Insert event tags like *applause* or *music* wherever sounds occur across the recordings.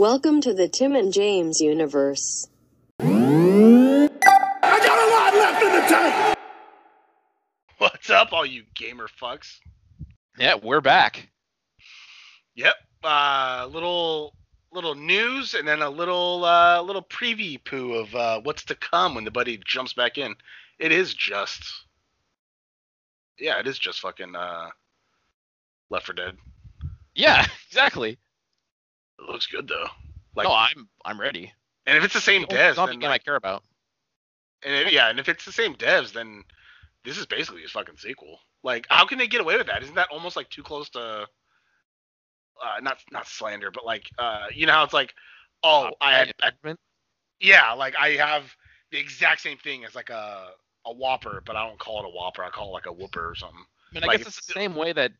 Welcome to the Tim and James universe. I got a lot left in the tank. What's up, all you gamer fucks? Yeah, we're back. Yep. Uh, little little news and then a little uh, little preview poo of uh, what's to come when the buddy jumps back in. It is just, yeah, it is just fucking uh, Left 4 Dead. Yeah, *laughs* exactly. It looks good though. Like, no, I'm I'm ready. and if it's the same the devs, zombie then game like, I care about. and if, yeah, and if it's the same devs, then this is basically a fucking sequel. Like, how can they get away with that? Isn't that almost like too close to, uh, not not slander, but like, uh, you know how it's like, oh, I had, I, yeah, like I have the exact same thing as like a a Whopper, but I don't call it a Whopper. I call it like a Whooper or something. I mean, I like, guess it's the same way that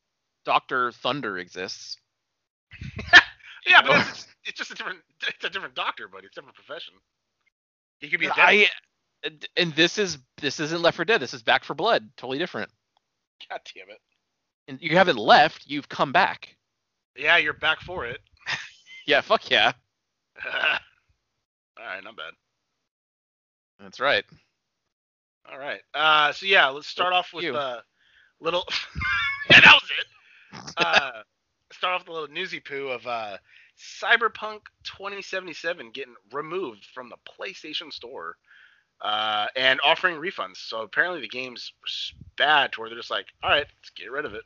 Doctor Thunder exists. *laughs* Yeah, but it's, it's just a different *laughs* it's a different doctor, buddy. It's a different profession. He could be a I and- this is this isn't Left 4 Dead. This is Back 4 Blood. Totally different. God damn it. And you haven't left. You've come back. Yeah, you're back for it. *laughs* Yeah, fuck yeah. *laughs* All right, not bad. That's right. All right. Uh, so yeah, let's start off with a little. yeah, that was it. Uh, start off with a little newsy poo of uh, Cyberpunk 2077 getting removed from the PlayStation Store uh, and offering refunds. So apparently the game's bad to where they're just like, all right, let's get rid of it.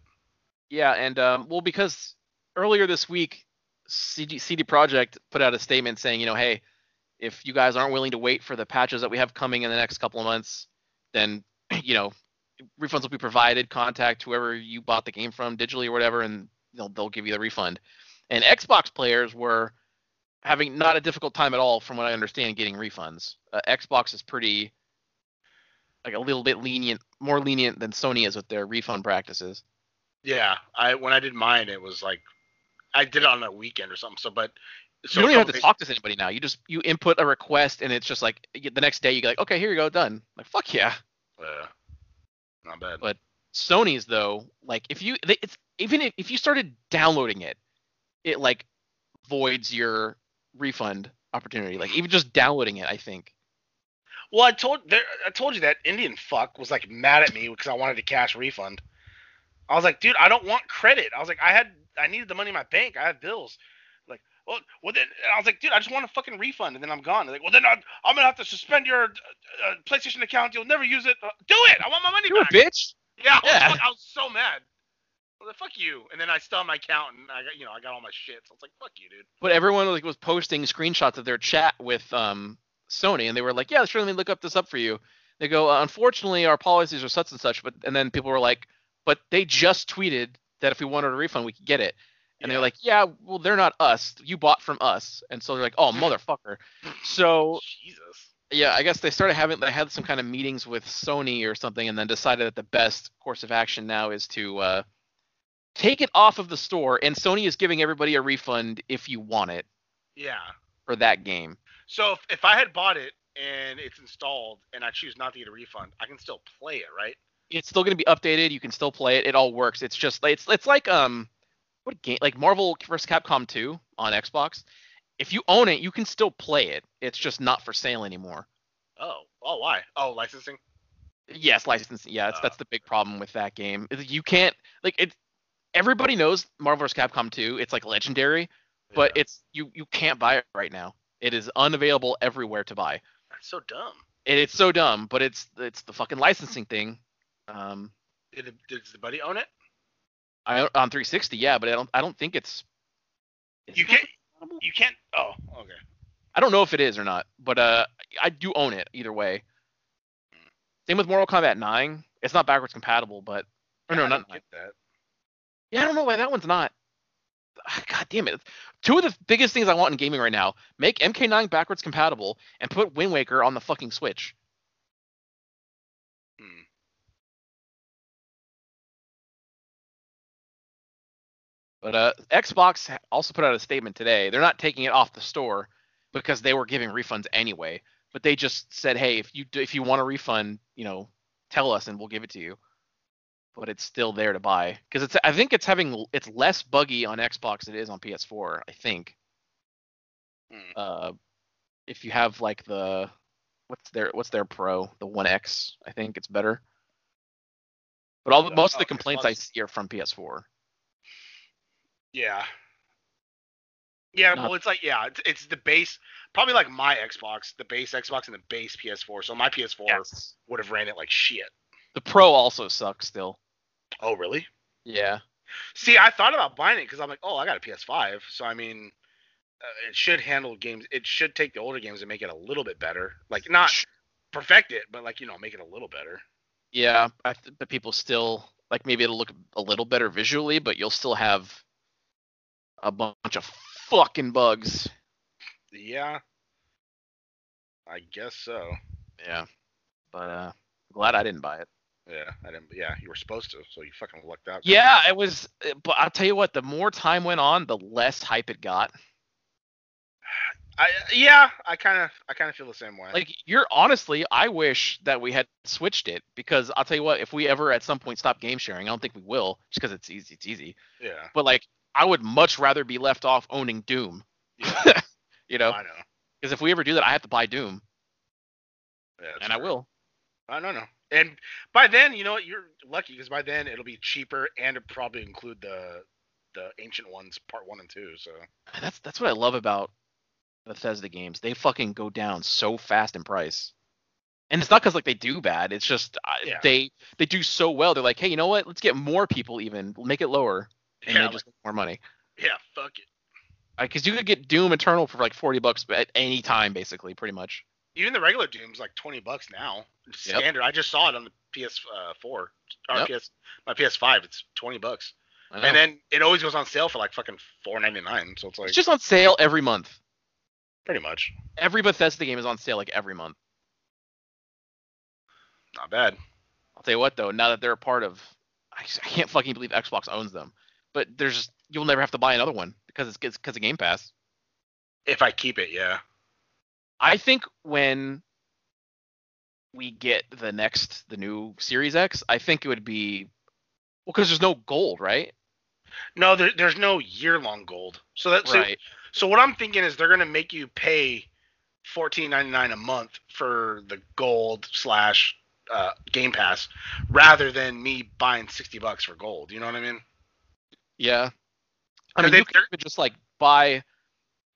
Yeah, and um, well, because earlier this week, CD, CD Projekt put out a statement saying, you know, hey, if you guys aren't willing to wait for the patches that we have coming in the next couple of months, then *clears throat* you know, refunds will be provided. Contact whoever you bought the game from digitally or whatever, and they'll they'll give you the refund. And Xbox players were having not a difficult time at all, from what I understand, getting refunds. Uh, Xbox is pretty like a little bit lenient, more lenient than Sony is with their refund practices. Yeah, I when I did mine, it was like I did it on a weekend or something. So, but so you don't even have to talk to anybody now. You just you input a request and it's just like the next day you go like, okay, here you go, done. Like fuck yeah. Uh, not bad. But Sony's though, like if you they, it's even if, if you started downloading it, it like voids your refund opportunity. Like even just downloading it, I think. Well, I told there, I told you that Indian fuck was like mad at me because I wanted a cash refund. I was like, dude, I don't want credit. I was like, I had I needed the money in my bank. I had bills. Like, well, well then and I was like, dude, I just want a fucking refund, and then I'm gone. They're like, well, then I'm, I'm gonna have to suspend your uh, uh, PlayStation account. You'll never use it. Uh, do it. I want my money You're a bitch. Yeah, I was, Yeah. fuck- I was so mad. Well, then fuck you. And then I have my account, and I got you know I got all my shit. So it's like, fuck you, dude. But everyone like was posting screenshots of their chat with um Sony, and they were like, "Yeah, sure, let me look up this up for you." They go, uh, "Unfortunately, our policies are such and such," but and then people were like, "But they just tweeted that if we wanted a refund, we could get it." And Yeah. they're like, "Yeah, well, they're not us. You bought from us." And so they're like, "Oh, motherfucker." So Jesus. Yeah, I guess they started having they had some kind of meetings with Sony or something, and then decided that the best course of action now is to uh, take it off of the store, and Sony is giving everybody a refund if you want it Yeah. for that game. So if, if I had bought it and it's installed and I choose not to get a refund, I can still play it, right? It's still going to be updated. You can still play it. It all works. It's just it's it's like um what game like Marvel vs. Capcom 2 on Xbox. If you own it, you can still play it. It's just not for sale anymore. Oh, oh, why? Oh, licensing. Yes, licensing. Yeah, that's, Uh, that's the big problem with that game. You can't like it. Everybody knows Marvel vs. Capcom 2. It's like legendary, but Yeah. it's you you can't buy it right now. It is unavailable everywhere to buy. that's so dumb. And it's so dumb, but it's it's the fucking licensing thing. Um, Did, it, does the buddy own it? I on 360, yeah, but I don't I don't think it's. You can't. Compatible? You can't. Oh, okay. I don't know if it is or not, but uh, I do own it either way. Same with Mortal Kombat 9. It's not backwards compatible, but or no, Yeah, I not don't 9. get that. Yeah, I don't know why that one's not. *sighs* God damn it! Two of the biggest things I want in gaming right now: make MK9 backwards compatible and put Wind Waker on the fucking Switch. But uh, Xbox also put out a statement today. They're not taking it off the store because they were giving refunds anyway. But they just said, hey, if you do, if you want a refund, you know, tell us and we'll give it to you. But it's still there to buy because it's I think it's having it's less buggy on Xbox than it is on PS4. I think. Hmm. Uh, if you have like the what's their what's their Pro, the One X, I think it's better. But all most of the complaints I see are from PS4. Yeah. Yeah, Not- well, it's like yeah, it's, it's the base, probably like my Xbox, the base Xbox and the base PS4. So my PS4 Yes. would have ran it like shit. The Pro also sucks still. Oh, really? Yeah. See, I thought about buying it because I'm like, oh, I got a PS5, so I mean, uh, it should handle games. It should take the older games and make it a little bit better. Like not perfect it, but like you know, make it a little better. Yeah, th- but people still like maybe it'll look a little better visually, but you'll still have a bunch of fucking bugs. Yeah. I guess so. Yeah. But uh glad I didn't buy it. Yeah, I didn't. Yeah, you were supposed to, so you fucking lucked out. Yeah, it was but I'll tell you what, the more time went on, the less hype it got. I yeah, I kind of I kind of feel the same way. Like you're honestly, I wish that we had switched it because I'll tell you what, if we ever at some point stop game sharing, I don't think we will, just because it's easy, it's easy. yeah, But like I would much rather be left off owning Doom. yeah, *laughs* You know? I know. Because if we ever do that, I have to buy Doom. Yeah, and I will. I don't know. And by then, you know what? You're lucky because by then it'll be cheaper and it'll probably include the the ancient ones, part one and two. So That's that's what I love about Bethesda games. They fucking go down so fast in price. And it's not because like they do bad. It's just uh, Yeah. they they do so well. They're like, hey, you know what? Let's get more people even. Make it lower, and yeah, they just make more money. yeah, fuck it. Because you could get Doom Eternal for like forty bucks at any time, basically, pretty much. Even the regular Doom's like twenty bucks now. Yep. Standard. I just saw it on the PS4 uh, or Yep. PS my PS5. It's twenty bucks, and then it always goes on sale for like fucking four ninety nine. So it's like it's just on sale every month. pretty much Every Bethesda game is on sale like every month. not bad. I'll tell you what though, now that they're a part of, I can't fucking believe Xbox owns them. But there's just you'll never have to buy another one because it's because of Game Pass. If I keep it, yeah. I think when we get the next the new Series X, I think it would be well because there's no gold, right? No, there, there's no year long gold. So that's so, right. so what I'm thinking is they're gonna make you pay fourteen ninety nine a month for the gold slash uh, Game Pass rather than me buying sixty bucks for gold. You know what I mean? Yeah. I mean, they- you could just like buy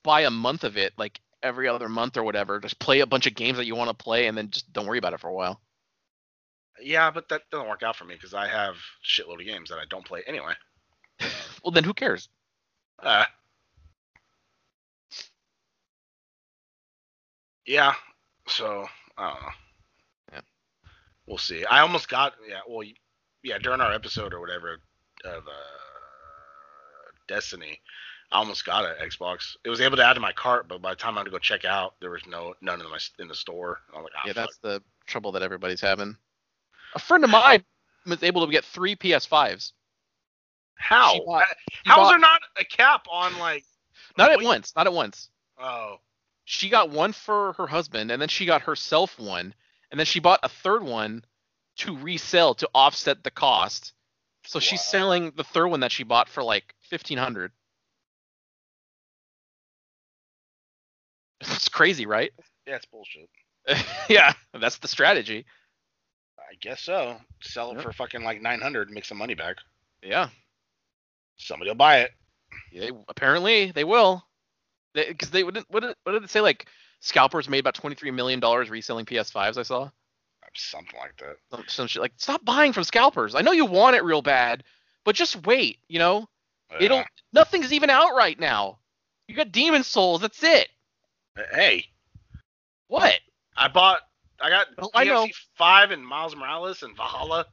buy a month of it, like every other month or whatever. Just play a bunch of games that you want to play, and then just don't worry about it for a while. Yeah, but that doesn't work out for me because I have shitload of games that I don't play anyway. *laughs* Well, then who cares? Uh, yeah. So I don't know. Yeah. We'll see. I almost got yeah. Well, yeah. During our episode or whatever of uh, Destiny, I almost got an Xbox. It was able to add to my cart, but by the time I had to go check out, there was no none in my in the store. I'm like, ah, yeah, fuck. that's the trouble that everybody's having. A friend of mine was able to get three PS5s. how bought- She how is there not a cap on like? Not at once. Not at once. Oh, She got one for her husband, and then she got herself one, and then she bought a third one to resell to offset the cost. So she's selling the third one that she bought for like fifteen hundred. It's crazy, right? yeah, it's bullshit. *laughs* yeah, that's the strategy. I guess so. Sell it Yep. for fucking like 900 and make some money back. Yeah, Somebody will buy it. they, apparently they will. Because they, wouldn't. What did, what did it say? Like scalpers made about twenty three million dollars reselling PS5s. I saw. Something like that. some, some shit like stop buying from scalpers. I know you want it real bad, but just wait. You know, it'll Yeah. nothing's even out right now. You got Demon's Souls. That's it. Hey, What? I bought. I got Oh, I know. Five and Miles Morales and Valhalla.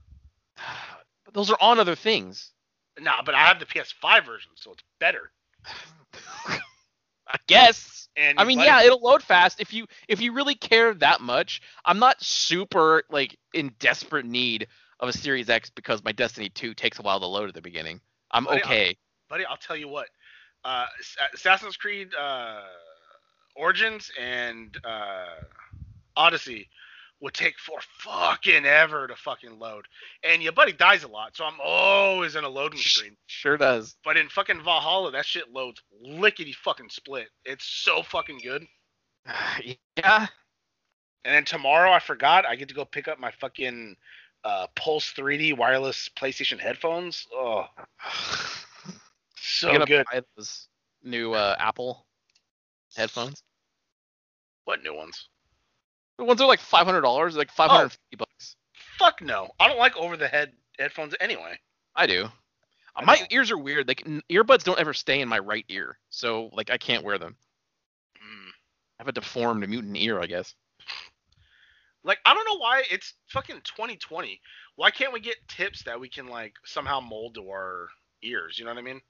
But *sighs* those are on other things. Nah, but I have the PS5 version, so it's better. *sighs* I guess. And I mean, yeah, it- it'll load fast if you if you really care that much. I'm not super like in desperate need of a Series X because my Destiny 2 takes a while to load at the beginning. I'm Buddy, okay. buddy. I'll tell you what. Uh, Assassin's Creed uh, Origins and uh, Odyssey would take for fucking ever to fucking load. And your buddy dies a lot, so I'm always in a loading screen. Sure does. But in fucking Valhalla, that shit loads lickety fucking split. It's so fucking good. *sighs* yeah. And then tomorrow, I forgot, I get to go pick up my fucking uh, Pulse 3D wireless PlayStation headphones. Oh, *sighs* so good. new uh, Apple headphones. What new ones? The ones are like five hundred dollars, like five hundred fifty bucks. Fuck no. I don't like over the head headphones anyway. I do. I My know. ears are weird. Like earbuds don't ever stay in my right ear, so like I can't wear them. Mm. I have a deformed mutant ear, I guess. Like I don't know why it's fucking 2020. Why can't we get tips that we can like somehow mold to our ears? You know what I mean?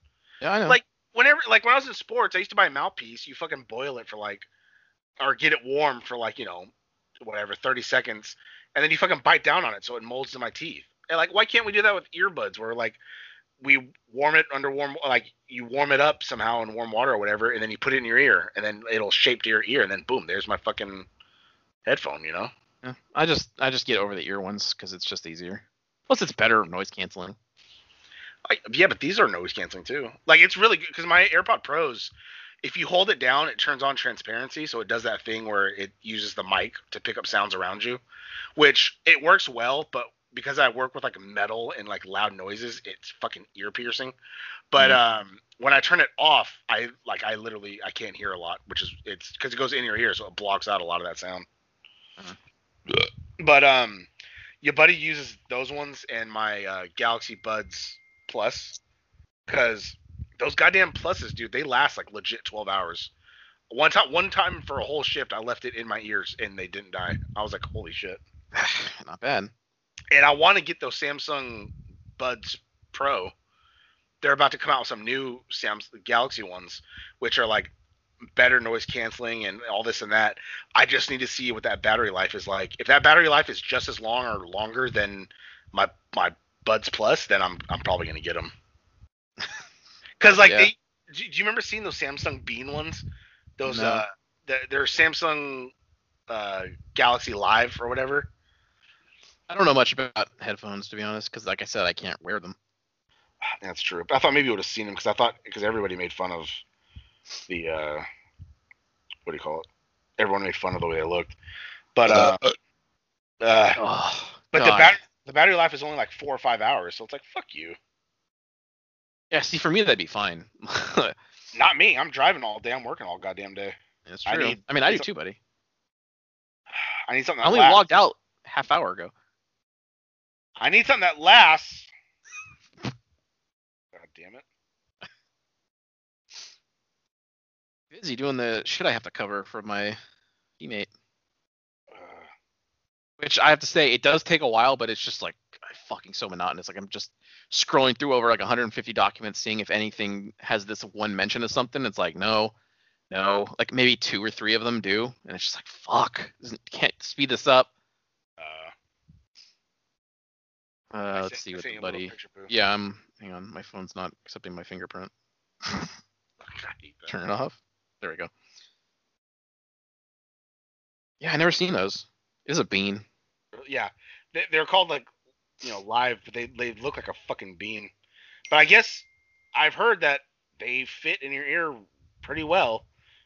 Yeah, I know. Like whenever, like when I was in sports, I used to buy a mouthpiece. You fucking boil it for like, or get it warm for like you know, whatever, 30 seconds, and then you fucking bite down on it so it molds to my teeth. And like, why can't we do that with earbuds? Where like we warm it under warm, like you warm it up somehow in warm water or whatever, and then you put it in your ear, and then it'll shape to your ear, and then boom, there's my fucking headphone. You know? Yeah, I just I just get over the ear ones because it's just easier. Plus, it's better noise canceling. I, yeah, but these are noise canceling too. Like it's really good because my AirPod Pros, if you hold it down, it turns on transparency, so it does that thing where it uses the mic to pick up sounds around you, which it works well. But because I work with like metal and like loud noises, it's fucking ear piercing. But um, when I turn it off, I like I literally I can't hear a lot, which is it's because it goes in your ear, so it blocks out a lot of that sound. But um, your buddy uses those ones and my uh, Galaxy Buds Plus, because those goddamn pluses, dude, they last like legit 12 hours. One time, one time for a whole shift, I left it in my ears and they didn't die. I was like, holy shit. *sighs* Not bad. And I want to get those Samsung Buds Pro. They're about to come out with some new Samsung Galaxy ones, which are like better noise canceling and all this and that. I just need to see what that battery life is like. If that battery life is just as long or longer than my my Buds Plus, then I'm I'm probably gonna get them. Cause like Yeah. they, do, do you remember seeing those Samsung Bean ones? Those No. uh, they're, they're Samsung uh Galaxy Live or whatever. I don't know much about headphones to be honest, because like I said, I can't wear them. That's true. But I thought maybe you would have seen them because I thought because everybody made fun of the uh, what do you call it? Everyone made fun of the way they looked. But uh, uh Oh, but the battery the battery life is only like four or five hours, so it's like fuck you. Yeah, see, for me that'd be fine. *laughs* Not me. I'm driving all day. I'm working all goddamn day. That's I true. I, need- mean, I do too, buddy. I need something. I only lasts. logged out half hour ago. I need something that lasts. *laughs* God damn it. Busy doing the shit I have to cover for my teammate. Uh, Which I have to say, it does take a while, but it's just like fucking so monotonous. Like I'm just scrolling through over like 150 documents, seeing if anything has this one mention of something. It's like no, no, like maybe two or three of them do, and it's just like fuck, can't speed this up. uh, Uh, let's see what the you a little buddy. picture, Yeah, I'm. Hang on, my phone's not accepting my fingerprint. *laughs* I hate that. Turn it off. There we go. Yeah, I never seen those. It is a bean. yeah, they're called like you know live, but they they look like a fucking bean. But I guess I've heard that they fit in your ear pretty well,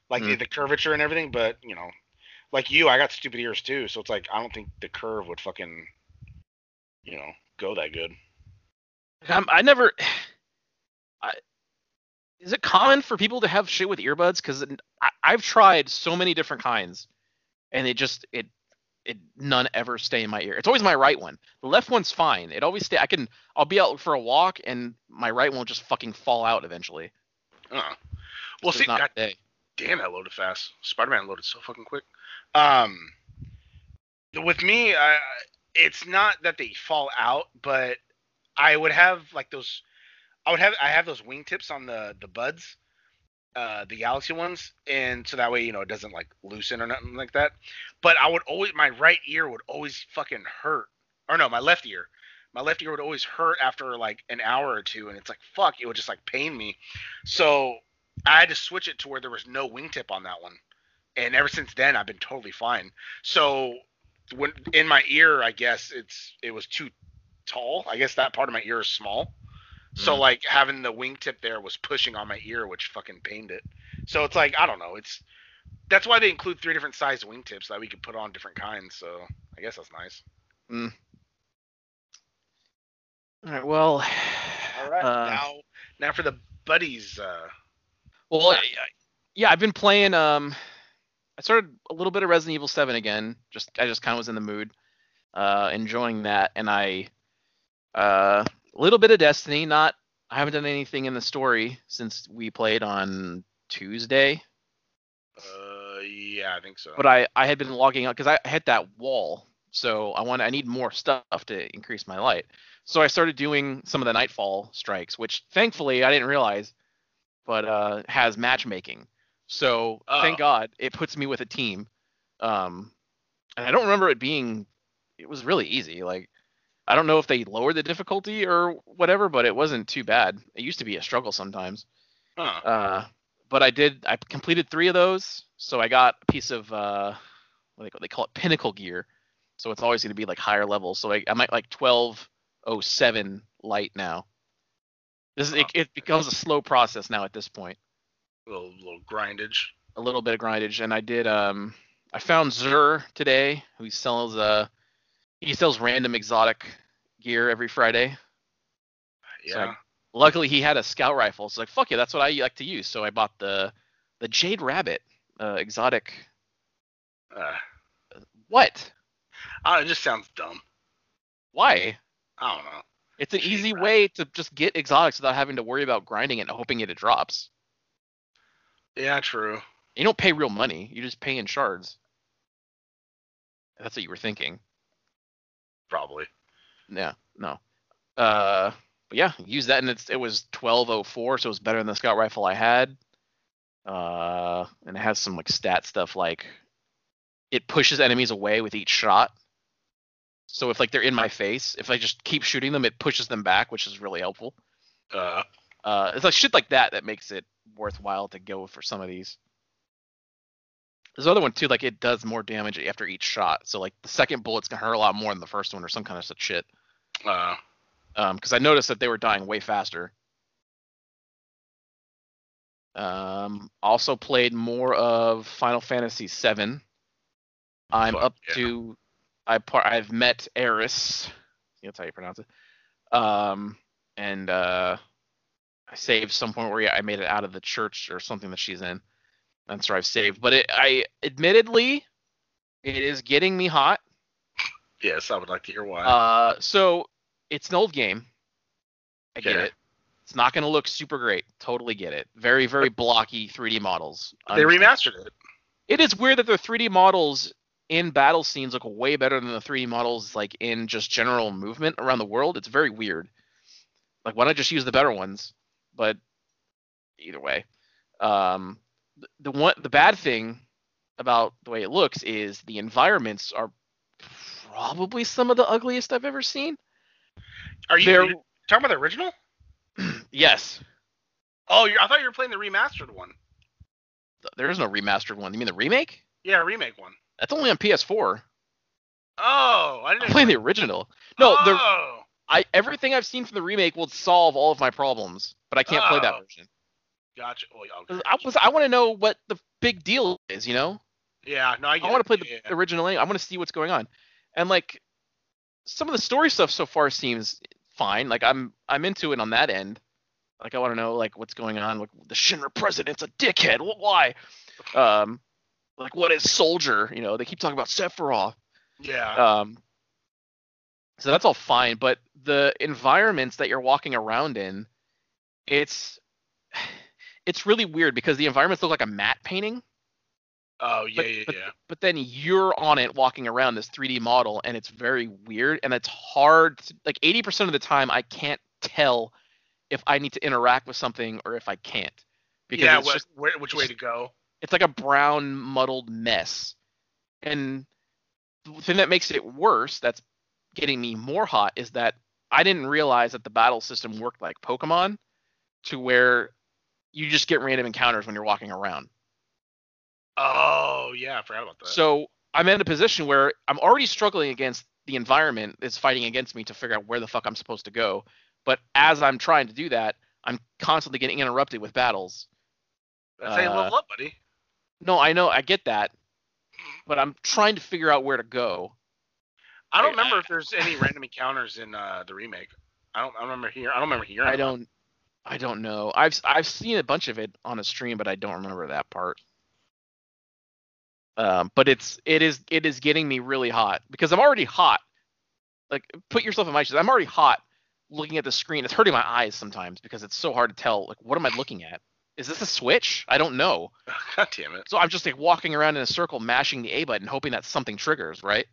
like the, Hmm. the curvature and everything. But you know, like you, I got stupid ears too, so it's like I don't think the curve would fucking you know go that good. I'm, I never. *sighs* I, is it common for people to have shit with earbuds? Because I've tried so many different kinds, and it just it it none ever stay in my ear. It's always my right one. The left one's fine. It always stay. I can. I'll be out for a walk, and my right one will just fucking fall out eventually. Uh. Well, see, not God damn, that loaded fast. Spider-Man loaded so fucking quick. Um, with me, I, it's not that they fall out, but I would have like those. I would have I have those wingtips on the the buds, uh, the Galaxy ones, and so that way you know it doesn't like loosen or nothing like that. But I would always my right ear would always fucking hurt, or no, my left ear. My left ear would always hurt after like an hour or two, and it's like fuck, it would just like pain me. So I had to switch it to where there was no wingtip on that one. And ever since then, I've been totally fine. So when in my ear, I guess it's it was too tall. I guess that part of my ear is small. So Mm. like having the wingtip there was pushing on my ear, which fucking pained it. So it's like I don't know. It's that's why they include three different sized wingtips that we could put on different kinds. So I guess that's nice. All right. Well. All right, uh, now now for the buddies. Uh, Well, I- I- yeah, I've been playing. Um, I started a little bit of Resident Evil Seven again. Just I just kind of was in the mood, uh, enjoying that, and I, uh, a little bit of Destiny. Not I haven't done anything in the story since we played on Tuesday, uh, yeah, I think so. but I I had been logging out because I hit that wall, so I want I need more stuff to increase my light. So I started doing some of the Nightfall strikes, which thankfully I didn't realize, but uh, has matchmaking. So thank Oh. God it puts me with a team. Um, and I don't remember it being. It was really easy. Like I don't know if they lowered the difficulty or whatever, but it wasn't too bad. It used to be a struggle sometimes. Huh. Uh, but I did. I completed three of those, so I got a piece of uh, what they call, they call it pinnacle gear. So it's always going to be like higher levels. So I, I'm at like 1207 light now. This is it, it becomes a slow process now at this point. little little grindage. A little bit of grindage, and I did. Um, I found Xur today, who sells uh, he sells random exotic gear every Friday. Yeah. So I- Luckily, he had a scout rifle. So like, fuck yeah, that's what I like to use. So I bought the the Jade Rabbit uh, exotic. uh, What? It just sounds dumb. Why? I don't know. It's an Jade easy Rabbit. way to just get exotics without having to worry about grinding it and hoping it drops. Yeah, true. You don't pay real money. You just pay in shards. That's what you were thinking. Probably. Yeah, no. Uh, but yeah, use that, and it's it was 1204, so it was better than the scout rifle I had. Uh, and it has some like stat stuff like it pushes enemies away with each shot. So if like they're in my face, if I just keep shooting them, it pushes them back, which is really helpful. Uh, Uh, it's like shit like that that makes it worthwhile to go for some of these. There's another one too, like it does more damage after each shot. So like the second bullet's gonna hurt a lot more than the first one, or some kind of such shit. uh, Um, because I noticed that they were dying way faster. Um, also played more of Final Fantasy VII. I'm Fuck up yeah. to, I par- I've met Aeris. That's how you pronounce it. Um, and uh, I saved some point where I made it out of the church or something that she's in. That's where I've saved. But it, I admittedly, it is getting me hot. yes, I would like to hear why. Uh, so it's an old game. I get it. It's not going to look super great. Totally get it. Very, very blocky 3D models. they remastered it. It is weird that their 3D models in battle scenes look way better than the 3D models like in just general movement around the world. It's very weird. Like why not just use the better ones? But either way, um, the, the one the bad thing about the way it looks is the environments are probably some of the ugliest I've ever seen. Are you, They're- talking about the original? *clears throat* Yes, Oh, I thought you were playing the remastered one. there is no remastered one. You mean the remake? Yeah, remake one. That's only on PS4. Oh, I didn't. I'm playing the original. No, the oh, I everything I've seen from the remake will solve all of my problems, but I can't play that Oh. version. Gotcha. Oh, yeah. I was I want to know what the big deal is, you know? yeah, no, I, I want to play the Yeah. original. I want to see what's going on, and like some of the story stuff so far seems fine. Like I'm I'm into it on that end. Like I want to know like what's going on. Like the Shinra president's a dickhead. Wh- Why? Um, like what is soldier? You know, they keep talking about Sephiroth. Yeah. Um, so that's all fine, but the environments that you're walking around in, it's it's really weird because the environments look like a matte painting, oh, yeah, but- yeah, but- yeah. but then you're on it walking around this 3D model, and it's very weird, and it's hard. To, like 80% of the time, I can't tell if I need to interact with something or if I can't because yeah, it's what, just where, which way to go? it's like a brown muddled mess and the thing that makes it worse that's getting me more hot is that i didn't realize that the battle system worked like pokemon to where you just get random encounters when you're walking around Oh, yeah, I forgot about that. so I'm in a position where I'm already struggling against the environment that's fighting against me to figure out where the fuck I'm supposed to go. But as I'm trying to do that, I'm constantly getting interrupted with battles. That's how you Uh, level up, buddy. No, I know, I get that, but I'm trying to figure out where to go. I don't I- remember if there's any random encounters in uh, the remake. I don't. I don't remember here. I don't remember here. I don't, I don't know. I've I've seen a bunch of it on a stream, but I don't remember that part. Um, but it's it is it is getting me really hot because I'm already hot. Like put yourself in my shoes. I'm already hot looking at the screen. It's hurting my eyes sometimes because it's so hard to tell. Like what am I looking at? Is this a switch? I don't know. *laughs* God damn it. So I'm just like walking around in a circle, mashing the A button, hoping that something triggers, right?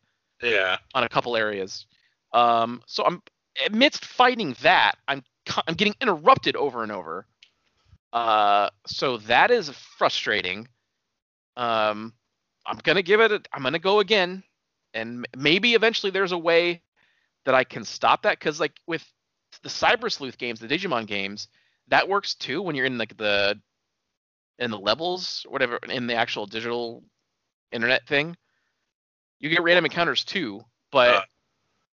Yeah. on a couple areas. Um, so I'm amidst fighting that, I'm I'm getting interrupted over and over. Uh, so that is frustrating. Um, I'm gonna give it. A, I'm gonna go again, and maybe eventually there's a way that I can stop that because like with the Cyber Sleuth games, the Digimon games, that works too when you're in like the in the levels, whatever, in the actual digital internet thing. You get random encounters too, but Uh.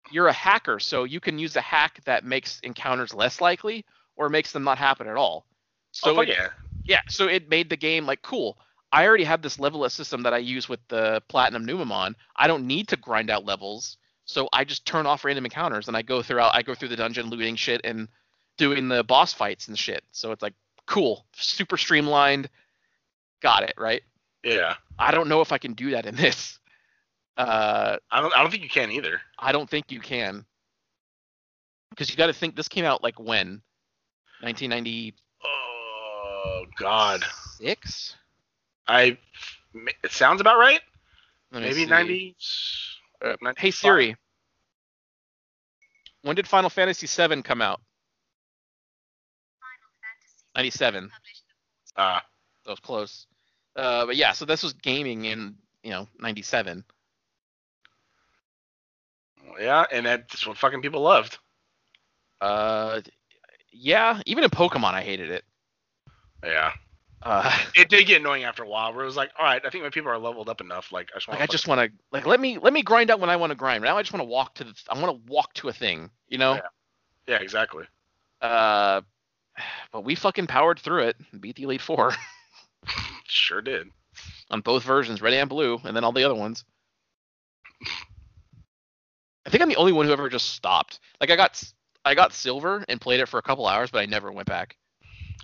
You're a hacker, so you can use a hack that makes encounters less likely or makes them not happen at all. So oh, it- yeah. yeah, so it made the game like cool. I already have this level up system that I use with the Platinum Numemon. I don't need to grind out levels, so I just turn off random encounters and I go throughout. I go through the dungeon looting shit and doing the boss fights and shit. So it's like cool, super streamlined. Got it right. Yeah. I don't know if I can do that in *laughs* this. Uh, I don't. I don't think you can either. I don't think you can, because you got to think this came out like when, 1990. Oh God. Six. I. It sounds about right. Maybe see. ninety. Uh, hey Siri, when did Final Fantasy VII come out? 97. Uh, That was close. Uh, but yeah, so this was gaming in you know 97. Yeah, and that's what fucking people loved. Uh, yeah, even in Pokemon, I hated it. Yeah. Uh, *laughs* It did get annoying after a while, where it was like, all right, I think my people are leveled up enough. Like, I just want. like I just want to like let me let me grind out when I want to grind. Now I just want to walk to the I want to walk to a thing, you know. Yeah. Yeah, exactly. Uh, but we fucking powered through it, and beat the Elite Four *laughs* Sure did. on both versions, red and blue, and then all the other ones. I think I'm the only one who ever just stopped. Like I got I got silver and played it for a couple hours, but I never went back.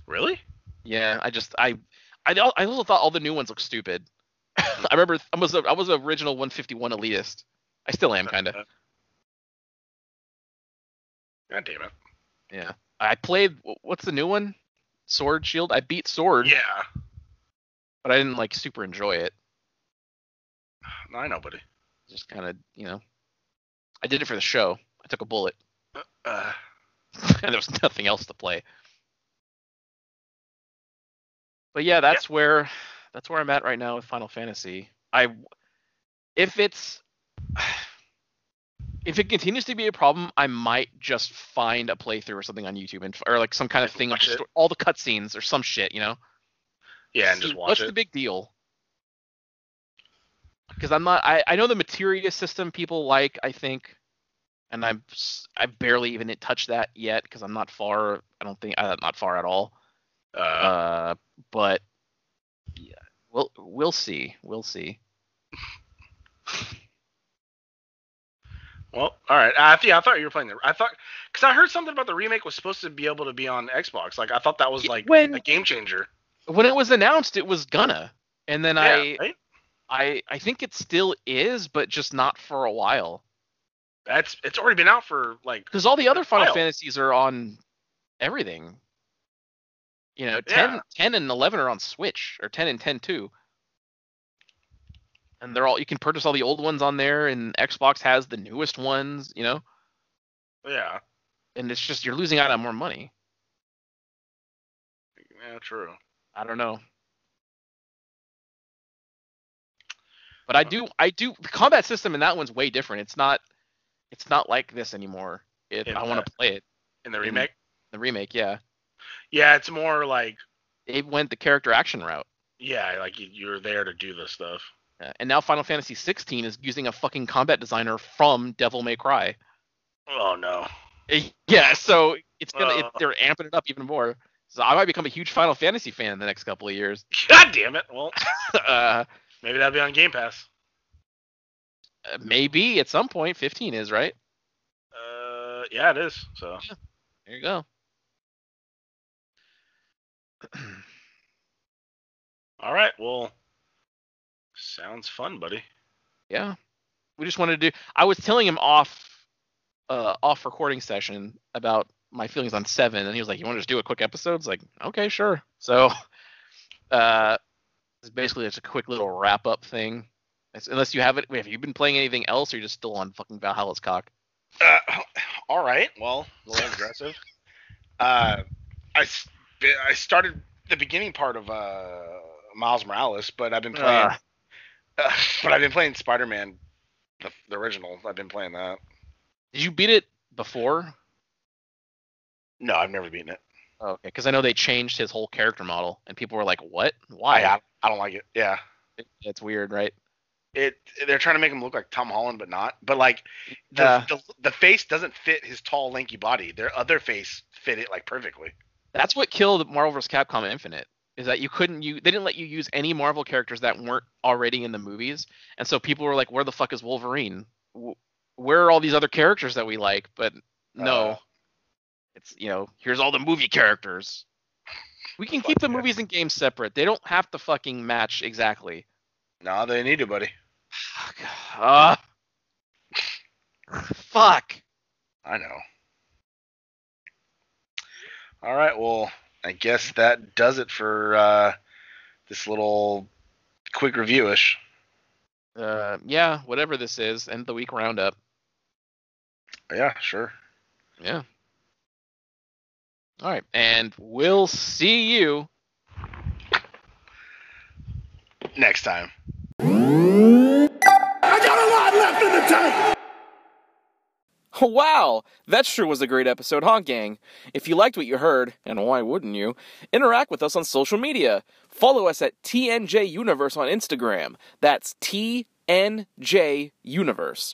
Really? Yeah, I just I I I also thought all the new ones looked stupid. *laughs* I remember I was a, I was an original 151 elitist. I still am kind of. *laughs* God damn it. Yeah. I played what's the new one? Sword Shield. I beat Sword, Yeah. but I didn't like super enjoy it. No, I know, buddy. Just kind of, you know. I did it for the show. I took a bullet, Uh, and *laughs* there was nothing else to play. But yeah, that's where that's where I'm at right now with Final Fantasy. I if it's *sighs* if it continues to be a problem, I might just find a playthrough or something on YouTube and or like some kind of thing of Watch the it. sto- all the cutscenes or some shit, you know. yeah, and See, just watch What's it. What's the big deal? Because I'm not. I, I know the materia system people like. I think, and I'm I barely even touched that yet because I'm not far. I don't think I'm not far at all. uh, Uh, but yeah, we'll we'll see. We'll see. well, all right. I, yeah, I thought you were playing the. I thought because I heard something about the remake was supposed to be able to be on Xbox. Like I thought that was like when- a game changer. When it was announced, it was gonna, and then yeah, I right? I I think it still is, but just not for a while. That's it's already been out for like Because all the other Final Fantasies are on everything. You know, 10, Yeah. 10 and 11 are on Switch, or 10 and 10 too. And they're all, you can purchase all the old ones on there, and Xbox has the newest ones, you know? yeah. And it's just, you're losing out on more money. Yeah, true. I don't know. But I do, I do, the combat system in that one's way different. It's not, it's not like this anymore. It, I want to play it. In the In- remake. The remake, yeah. Yeah, it's more like They went the character action route. yeah, like you, you're there to do this stuff. And now Final Fantasy 16 is using a fucking combat designer from Devil May Cry. Oh no. Eh, Yeah, so it's gonna it, Uh. they're amping it up even more. So I might become a huge Final Fantasy fan in the next couple of years. *laughs* God damn it. Well, *laughs* uh, maybe that'll be on Game Pass. maybe at some point 15 is right. Uh, yeah, it is. So There you go. *clears throat* all right. Well, sounds fun, buddy. Yeah. We just wanted to do I was telling him off uh off recording session about my feelings on 7 and he was like, "You want to just do a quick episode?" It's like, "Okay, sure." So *laughs* uh it's basically just a quick little wrap up thing. It's- unless you have it have you been playing anything else or you're just still on fucking Valhalla's cock? Uh, all right. Well, a little aggressive. *laughs* Uh, I I started the beginning part of uh Miles Morales, but I've been playing. Uh, *laughs* but I've been playing Spider-Man, the, the original. I've been playing that. did you beat it before? No, I've never beaten it. Oh, okay, because I know they changed his whole character model, and people were like, "What? Why?" I, I don't like it. Yeah. It's weird, right? It they're trying to make him look like Tom Holland, but not. But like the, Yeah. the the face doesn't fit his tall, lanky body. Their other face fit it like perfectly. That's what killed Marvel vs. Capcom Infinite. Is that you couldn't you they didn't let you use any Marvel characters that weren't already in the movies, and so people were like, "Where the fuck is Wolverine? Where are all these other characters that we like?" But no, Uh. It's you know here's all the movie characters. We can keep the yeah. movies and games separate. They don't have to fucking match exactly. No, they need to, buddy. Fuck. Ah. *laughs* fuck. I know. All right, well, I guess that does it for uh, this little quick reviewish. Uh, yeah, whatever this is, end the week roundup. Yeah, sure. Yeah. All right, and we'll see you Next time. I got a lot left in the tank. Wow, that sure was a great episode, huh, gang? If you liked what you heard, and why wouldn't you, interact with us on social media. Follow us at TNJ Universe on Instagram. That's TNJ Universe.